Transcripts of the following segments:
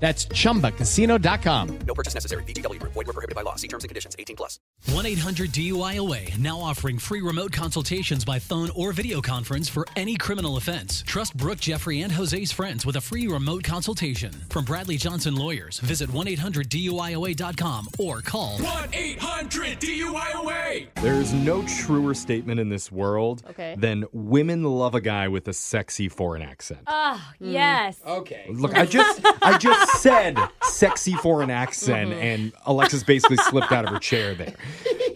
That's chumbacasino.com. No purchase necessary. VGW Group. Void were prohibited by law. See terms and conditions. 18 plus. 1 800 DUIOA now offering free remote consultations by phone or video conference for any criminal offense. Trust Brooke, Jeffrey, and Jose's friends with a free remote consultation. From Bradley Johnson Lawyers, visit 1 800 DUIOA.com or call 1 800 DUIOA. There's no truer statement in this world Okay. than women love a guy with a sexy foreign accent. Oh, yes. Mm. Okay. Look, I just I just said sexy foreign accent and Alexis basically slipped out of her chair there.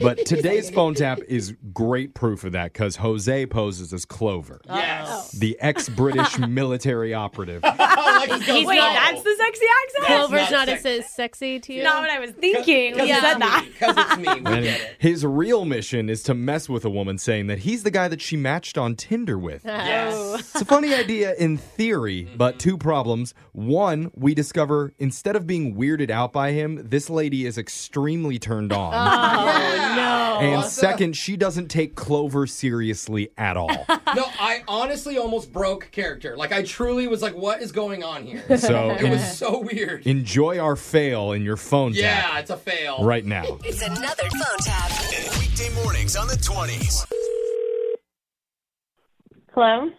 But today's phone tap is great proof of that because Jose poses as Clover, oh. Yes. the ex-British military operative. Alexis goes, Wait, no. that's the sexy accent? Clover's not not as sexy. sexy to you. Not what I was thinking when you Because said that. Because it's me. We And get it. his real mission is to mess with a woman saying that he's the guy that she matched on Tinder with. Yes. Oh. It's a funny idea in theory, but two problems. One, we discover instead of being weirded out by him, this lady is extremely turned on. Oh. No. and second, she doesn't take Clover seriously at all. No, I honestly almost broke character. Like, I truly was like, what is going on here? So It was so weird. enjoy our fail in your phone Yeah, tap it's a fail. right now. It's another phone tap. Weekday mornings on the 20s. Hello?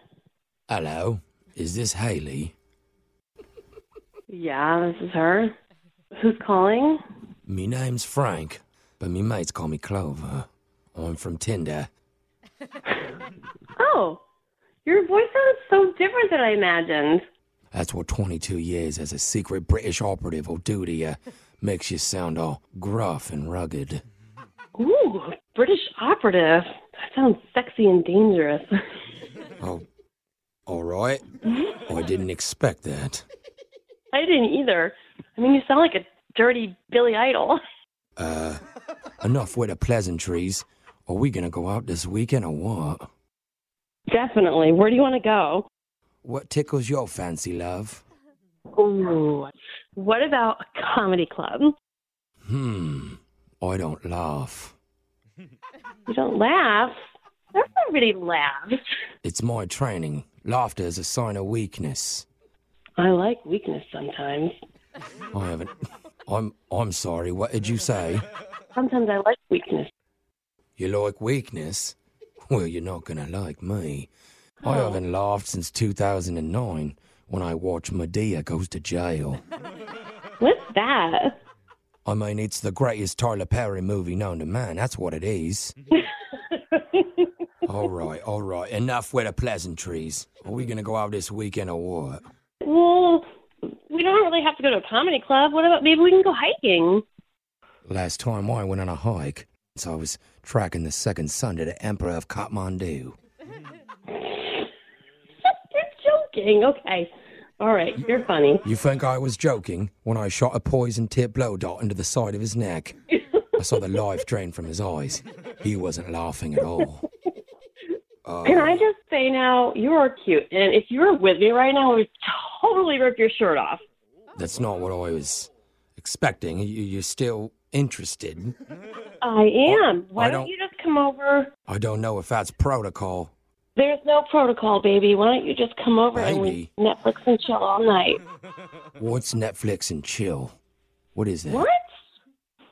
Hello, is this Haley? Yeah, this is her. Who's calling? Me name's Frank, but me mates call me Clover. I'm from Tinder. Oh, your voice sounds so different than I imagined. That's what 22 years as a secret British operative will do to you. Makes you sound all gruff and rugged. Ooh, British operative. That sounds sexy and dangerous. Oh, all right. I didn't expect that. I didn't either. I mean, you sound like a dirty Billy Idol. Uh, enough with the pleasantries. Are we gonna go out this weekend or what? Definitely. Where do you want to go? What tickles your fancy, love? Ooh. What about a comedy club? Hmm. I don't laugh. You don't laugh. Everybody laughs. It's my training. Laughter is a sign of weakness. I like weakness sometimes. I haven't. I'm. I'm sorry. What did you say? Sometimes I like weakness. You like weakness? Well, you're not gonna like me. I Oh. haven't laughed since 2009 when I watched Madea goes to jail. What's that? I mean, it's the greatest Tyler Perry movie known to man. That's what it is. all right, all right. Enough with the pleasantries. Are we gonna go out this weekend or what? Well, we don't really have to go to a comedy club. What about maybe we can go hiking? Last time I went on a hike, so I was tracking the second son to the Emperor of Kathmandu. You're joking. Okay. All right. You're funny. You think I was joking when I shot a poison tip blow dart into the side of his neck? I saw the life drain from his eyes. He wasn't laughing at all. Uh, Can I just say now, you are cute. And if you were with me right now, I would totally rip your shirt off. That's not what I was expecting. You- You're still interested. I am. Why I don't don't- you just come over? I don't know if that's protocol. There's no protocol, baby. Why don't you just come over and we Netflix and chill all night? What's Netflix and chill? What is that? What?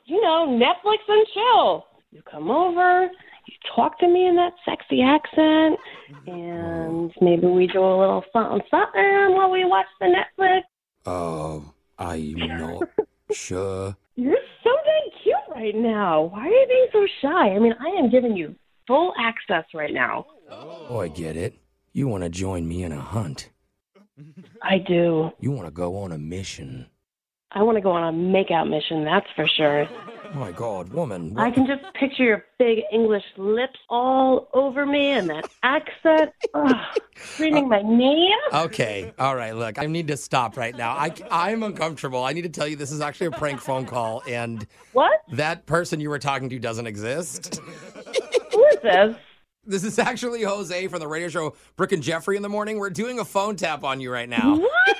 You know, Netflix and chill. You come over, you talk to me in that sexy accent, and oh. maybe we do a little something something while we watch the Netflix. Oh, I'm not sure. You're so dang cute right now. Why are you being so shy? I mean, I am giving you full access right now. Oh, I get it. You want to join me in a hunt. I do. You want to go on a mission. I want to go on a makeout mission, that's for sure. My God, woman. I can just picture your big English lips all over me and that accent. Ugh, screaming my name. Okay, all right. Look, I need to stop right now. I I'm uncomfortable. I need to tell you this is actually a prank phone call, and what? That person you were talking to doesn't exist. Who is this? This is actually Jose from the radio show Brooke and Jeffrey in the morning. We're doing a phone tap on you right now. What?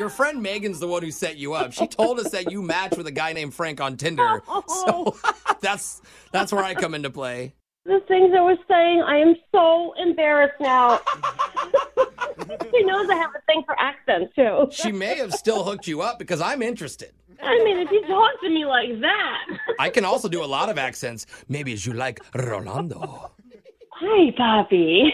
Your friend Megan's the one who set you up. She told us that you match with a guy named Frank on Tinder. So that's that's where I come into play. The things I was saying, I am so embarrassed now. she knows I have a thing for accents, too. She may have still hooked you up because I'm interested. I mean, if you talk to me like that. I can also do a lot of accents. Maybe as you like Rolando. Hi, Bobby.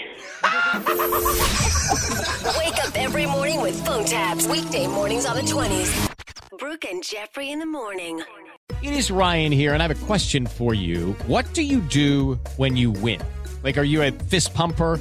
Wake up every morning with phone taps. Weekday mornings on the 20s. Brooke and Jeffrey in the morning. It is Ryan here, and I have a question for you. What do you do when you win? Like, are you a fist pumper?